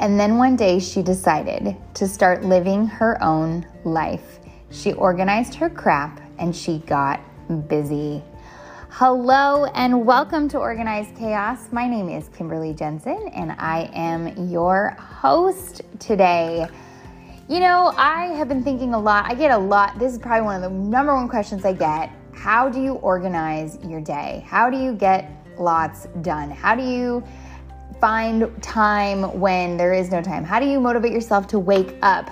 And then one day she decided to start living her own life. She organized her crap and she got busy. Hello and welcome to Organized Chaos. My name is Kimberly Jensen and I am your host today. You know, I have been thinking a lot. I get a lot. This is probably one of the number one questions I get. How do you organize your day? How do you get lots done? How do you find time when there is no time? How do you motivate yourself to wake up?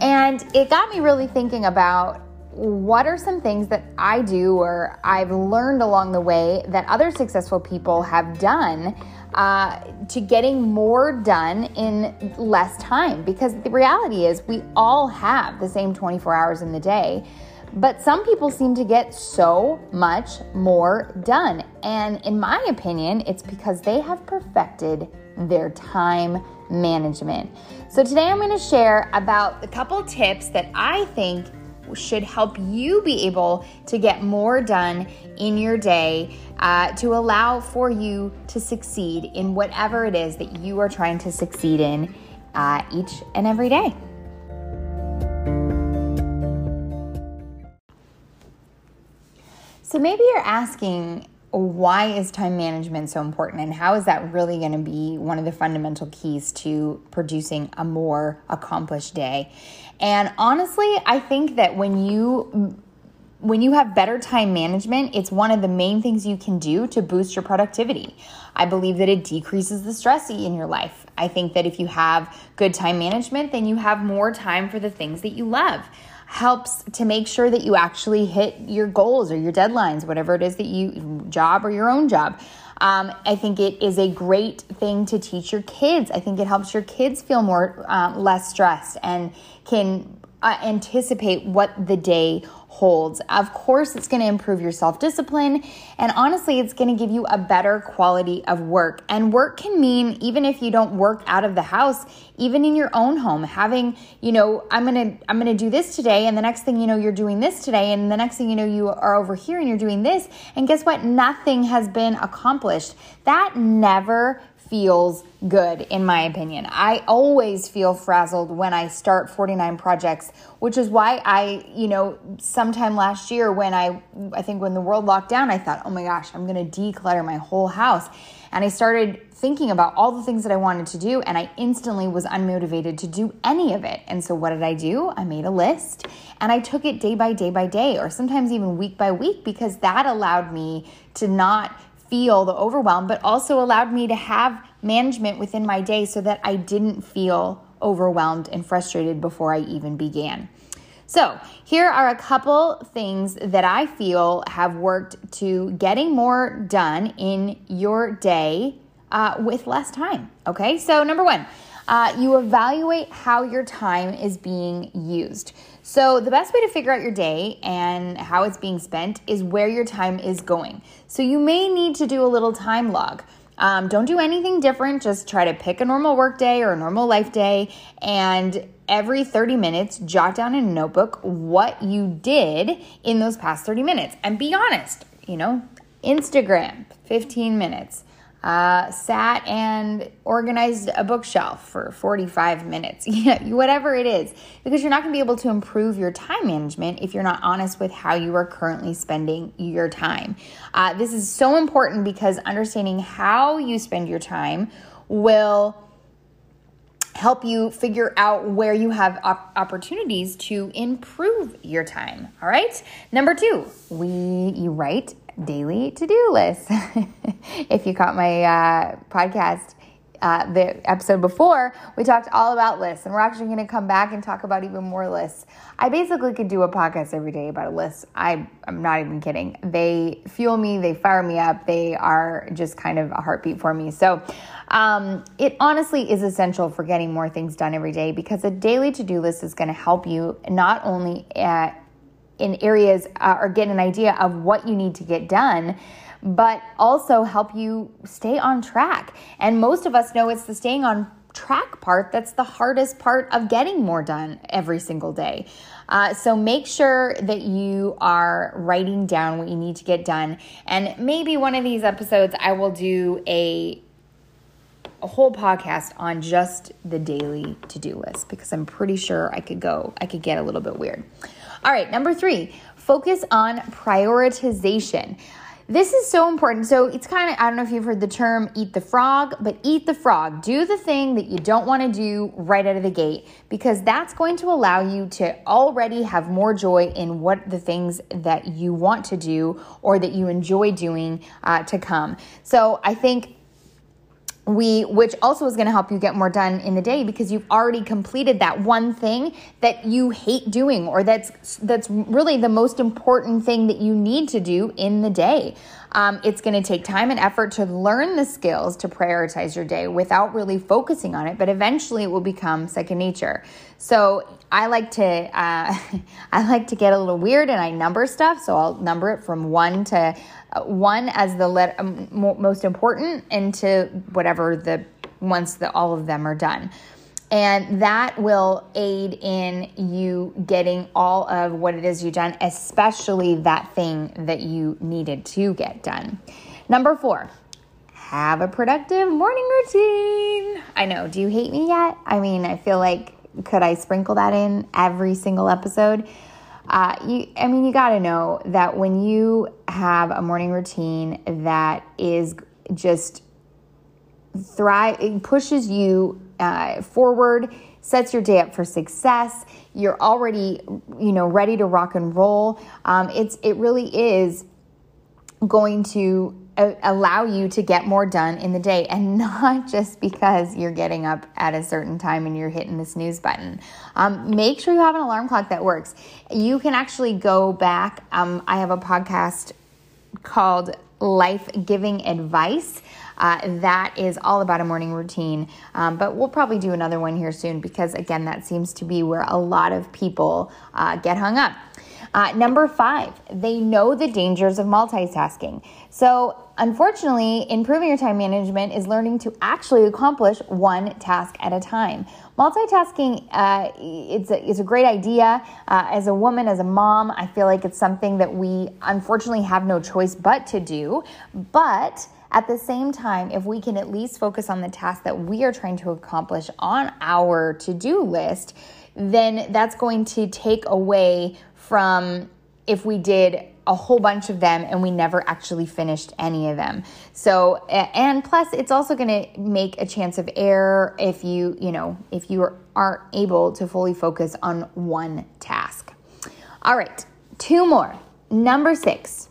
And it got me really thinking about what are some things that I do or I've learned along the way that other successful people have done uh, to getting more done in less time? Because the reality is, we all have the same 24 hours in the day. But some people seem to get so much more done. And in my opinion, it's because they have perfected their time management. So today I'm going to share about a couple tips that I think should help you be able to get more done in your day uh, to allow for you to succeed in whatever it is that you are trying to succeed in uh, each and every day. So maybe you're asking, why is time management so important and how is that really going to be one of the fundamental keys to producing a more accomplished day? And honestly i think that when you when you have better time management it's one of the main things you can do to boost your productivity. I believe that it decreases the stress in your life. I think that if you have good time management then you have more time for the things that you love helps to make sure that you actually hit your goals or your deadlines, whatever it is that you job or your own job. Um, I think it is a great thing to teach your kids. I think it helps your kids feel more uh, less stressed and can uh, anticipate what the day holds. Of course, it's going to improve your self discipline, and honestly, it's going to give you a better quality of work. And work can mean even if you don't work out of the house, even in your own home, having, you know, I'm going to I'm going to do this today and the next thing you know you're doing this today and the next thing you know you are over here and you're doing this. And guess what? Nothing has been accomplished. That never feels good, in my opinion. I always feel frazzled when I start 49 projects, which is why I, you know, sometime last year when I, I think when the world locked down, I thought, oh my gosh, I'm gonna declutter my whole house. And I started thinking about all the things that I wanted to do, and I instantly was unmotivated to do any of it. And so, what did I do? I made a list and I took it day by day by day, or sometimes even week by week, because that allowed me to not feel the overwhelm, but also allowed me to have management within my day so that I didn't feel overwhelmed and frustrated before I even began. So, here are a couple things that I feel have worked to getting more done in your day uh, with less time. Okay, so number one, uh, you evaluate how your time is being used. So, the best way to figure out your day and how it's being spent is where your time is going. So, you may need to do a little time log. Um, don't do anything different. Just try to pick a normal work day or a normal life day and every 30 minutes, jot down in a notebook what you did in those past 30 minutes and be honest. You know, Instagram, 15 minutes uh, sat and organized a bookshelf for 45 minutes, whatever it is, because you're not going to be able to improve your time management if you're not honest with how you are currently spending your time. Uh, this is so important because understanding how you spend your time will help you figure out where you have op- opportunities to improve your time all right number two we you write daily to do list. if you caught my uh, podcast, uh, the episode before, we talked all about lists, and we're actually going to come back and talk about even more lists. I basically could do a podcast every day about a list. I, I'm not even kidding. They fuel me, they fire me up, they are just kind of a heartbeat for me. So, um, it honestly is essential for getting more things done every day because a daily to do list is going to help you not only at in areas uh, or get an idea of what you need to get done but also help you stay on track. And most of us know it's the staying on track part that's the hardest part of getting more done every single day. Uh, so make sure that you are writing down what you need to get done. And maybe one of these episodes, I will do a a whole podcast on just the daily to-do list because I'm pretty sure I could go I could get a little bit weird. All right, number 3, focus on prioritization. This is so important. So it's kind of, I don't know if you've heard the term eat the frog, but eat the frog. Do the thing that you don't want to do right out of the gate because that's going to allow you to already have more joy in what the things that you want to do or that you enjoy doing uh, to come. So I think we which also is going to help you get more done in the day because you've already completed that one thing that you hate doing or that's that's really the most important thing that you need to do in the day. Um, it's going to take time and effort to learn the skills to prioritize your day without really focusing on it but eventually it will become second nature. So i like to uh, i like to get a little weird and i number stuff so i'll number it from one to one as the um, most important into whatever the once the all of them are done. And that will aid in you getting all of what it is you've done especially that thing that you needed to get done. Number four have a productive morning routine. I know do you hate me yet? I mean i feel like could i sprinkle that in every single episode uh, you, I mean, you got to know that when you have a morning routine that is just thrive, it pushes you uh, forward, sets your day up for success. You're already, you know, ready to rock and roll. Um, it's it really is going to allow you to get more done in the day and not just because you're getting up at a certain time and you're hitting the snooze button. Um, make sure you have an alarm clock that works. You can actually go back. Um, I have a podcast called Life Giving Advice. Uh, that is all about a morning routine. Um, but we'll probably do another one here soon because, again, that seems to be where a lot of people uh, get hung up. Uh, number five, they know the dangers of multitasking. So, unfortunately, improving your time management is learning to actually accomplish one task at a time. Multitasking, uh, it's, a, it's a great idea. Uh, as a woman, as a mom, I feel like it's something that we unfortunately have no choice but to do. But at the same time, if we can at least focus on the task that we are trying to accomplish on our to do list, then that's going to take away from if we did a whole bunch of them and we never actually finished any of them. So, and plus, it's also going to make a chance of error if you, you know, if you aren't able to fully focus on one task. All right, two more. Number six,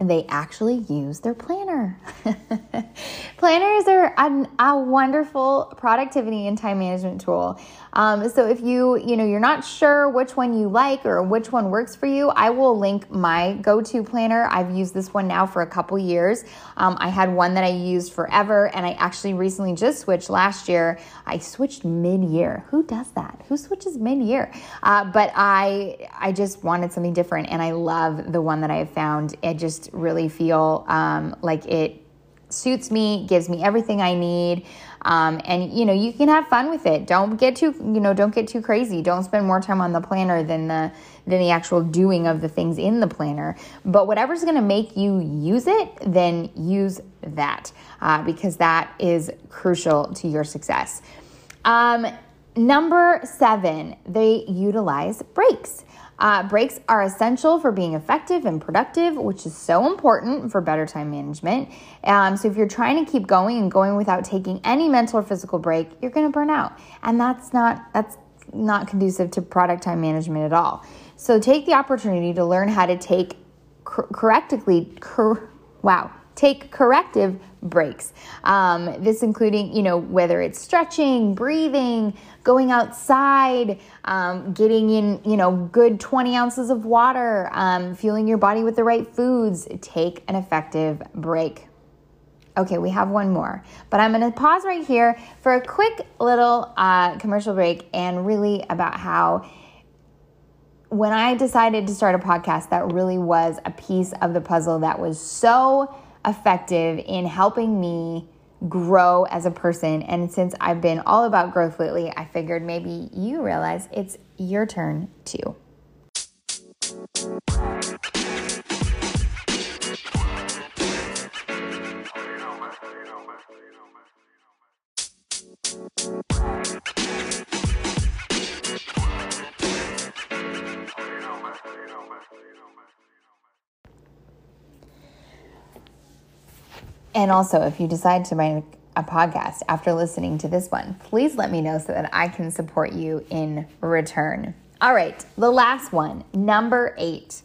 they actually use their planner. Planners are a, a, wonderful productivity and time management tool. Um, so if you, you know, you're not sure which one you like or which one works for you, I will link my go-to planner. I've used this one now for a couple years. Um, I had one that I used forever, and I actually recently just switched last year. I switched mid-year. Who does that? Who switches mid-year? Uh, but I, I just wanted something different, and I love the one that I have found. I really feel um, like it suits me, gives me everything I need. Um, and you know, you can have fun with it. Don't get too, you know, don't get too crazy. Don't spend more time on the planner than the than the actual doing of the things in the planner. But whatever's going to make you use it, then use that uh, because that is crucial to your success. Um, number seven, they utilize breaks. Uh, breaks are essential for being effective and productive, which is so important for better time management. Um, so, if you're trying to keep going and going without taking any mental or physical break, you're going to burn out, and that's not that's not conducive to product time management at all. So, take the opportunity to learn how to take cor- correctly. Cor- wow, take corrective breaks. Um, this including, you know, whether it's stretching, breathing, going outside, um, getting in, you know, good 20 ounces of water, um, fueling your body with the right foods. Take an effective break. Okay, we have one more, but I'm going to pause right here for a quick little uh, commercial break and really about how when I decided to start a podcast, that really was a piece of the puzzle that was so effective in helping me grow as a person. And since I've been all about growth lately, I figured maybe you realize it's your turn too. And also, if you decide to make a podcast after listening to this one, please let me know so that I can support you in return. All right, the last one, number eight.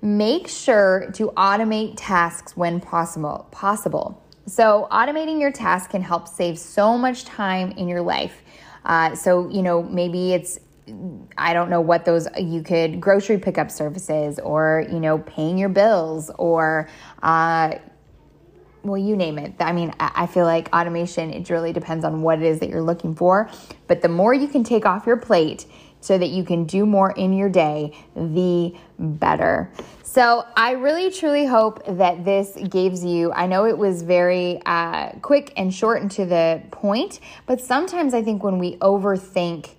Make sure to automate tasks when possible. Possible. So, automating your tasks can help save so much time in your life. Uh, so, you know, maybe it's I don't know what those you could grocery pickup services or you know paying your bills or uh, well, you name it. I mean, I feel like automation, it really depends on what it is that you're looking for. But the more you can take off your plate so that you can do more in your day, the better. So, I really truly hope that this gives you. I know it was very uh, quick and short and to the point, but sometimes I think when we overthink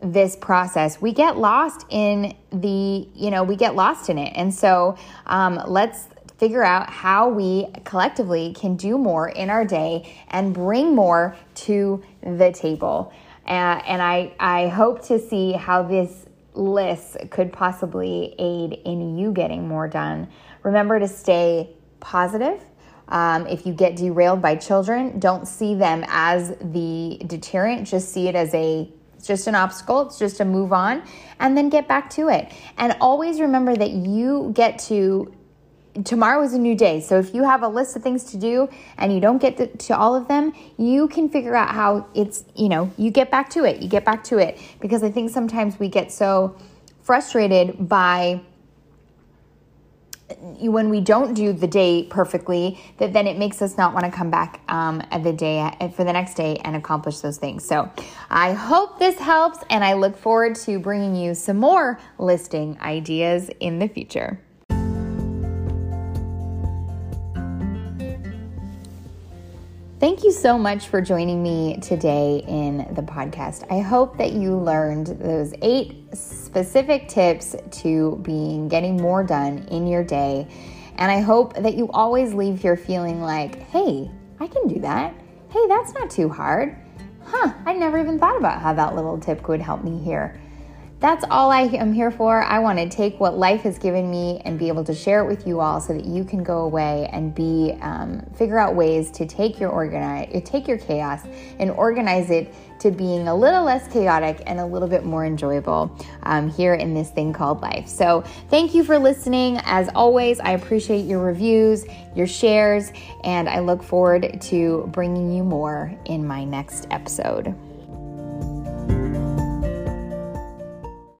this process, we get lost in the, you know, we get lost in it. And so um, let's figure out how we collectively can do more in our day and bring more to the table. Uh, and I, I hope to see how this list could possibly aid in you getting more done. Remember to stay positive. Um, if you get derailed by children, don't see them as the deterrent, just see it as a it's just an obstacle. It's just a move on and then get back to it. And always remember that you get to tomorrow is a new day. So if you have a list of things to do and you don't get to, to, all of them, you can figure out how it's, you know, you get back to it. You get back to it because I think sometimes we get so frustrated by when we don't do the day perfectly that then it makes us not want to come back um, at the day for the next day and accomplish those things so i hope this helps and i look forward to bringing you some more listing ideas in the future Thank you so much for joining me today in the podcast. I hope that you learned those eight specific tips to being getting more done in your day. And I hope that you always leave here feeling like, hey, I can do that. Hey, that's not too hard. Huh, I never even thought about how that little tip could help me here that's all I am here for. I want to take what life has given me and be able to share it with you all so that you can go away and be um, figure out ways to take your organize take your chaos and organize it to being a little less chaotic and a little bit more enjoyable um, here in this thing called life. So thank you for listening. As always, I appreciate your reviews, your shares, and I look forward to bringing you more in my next episode.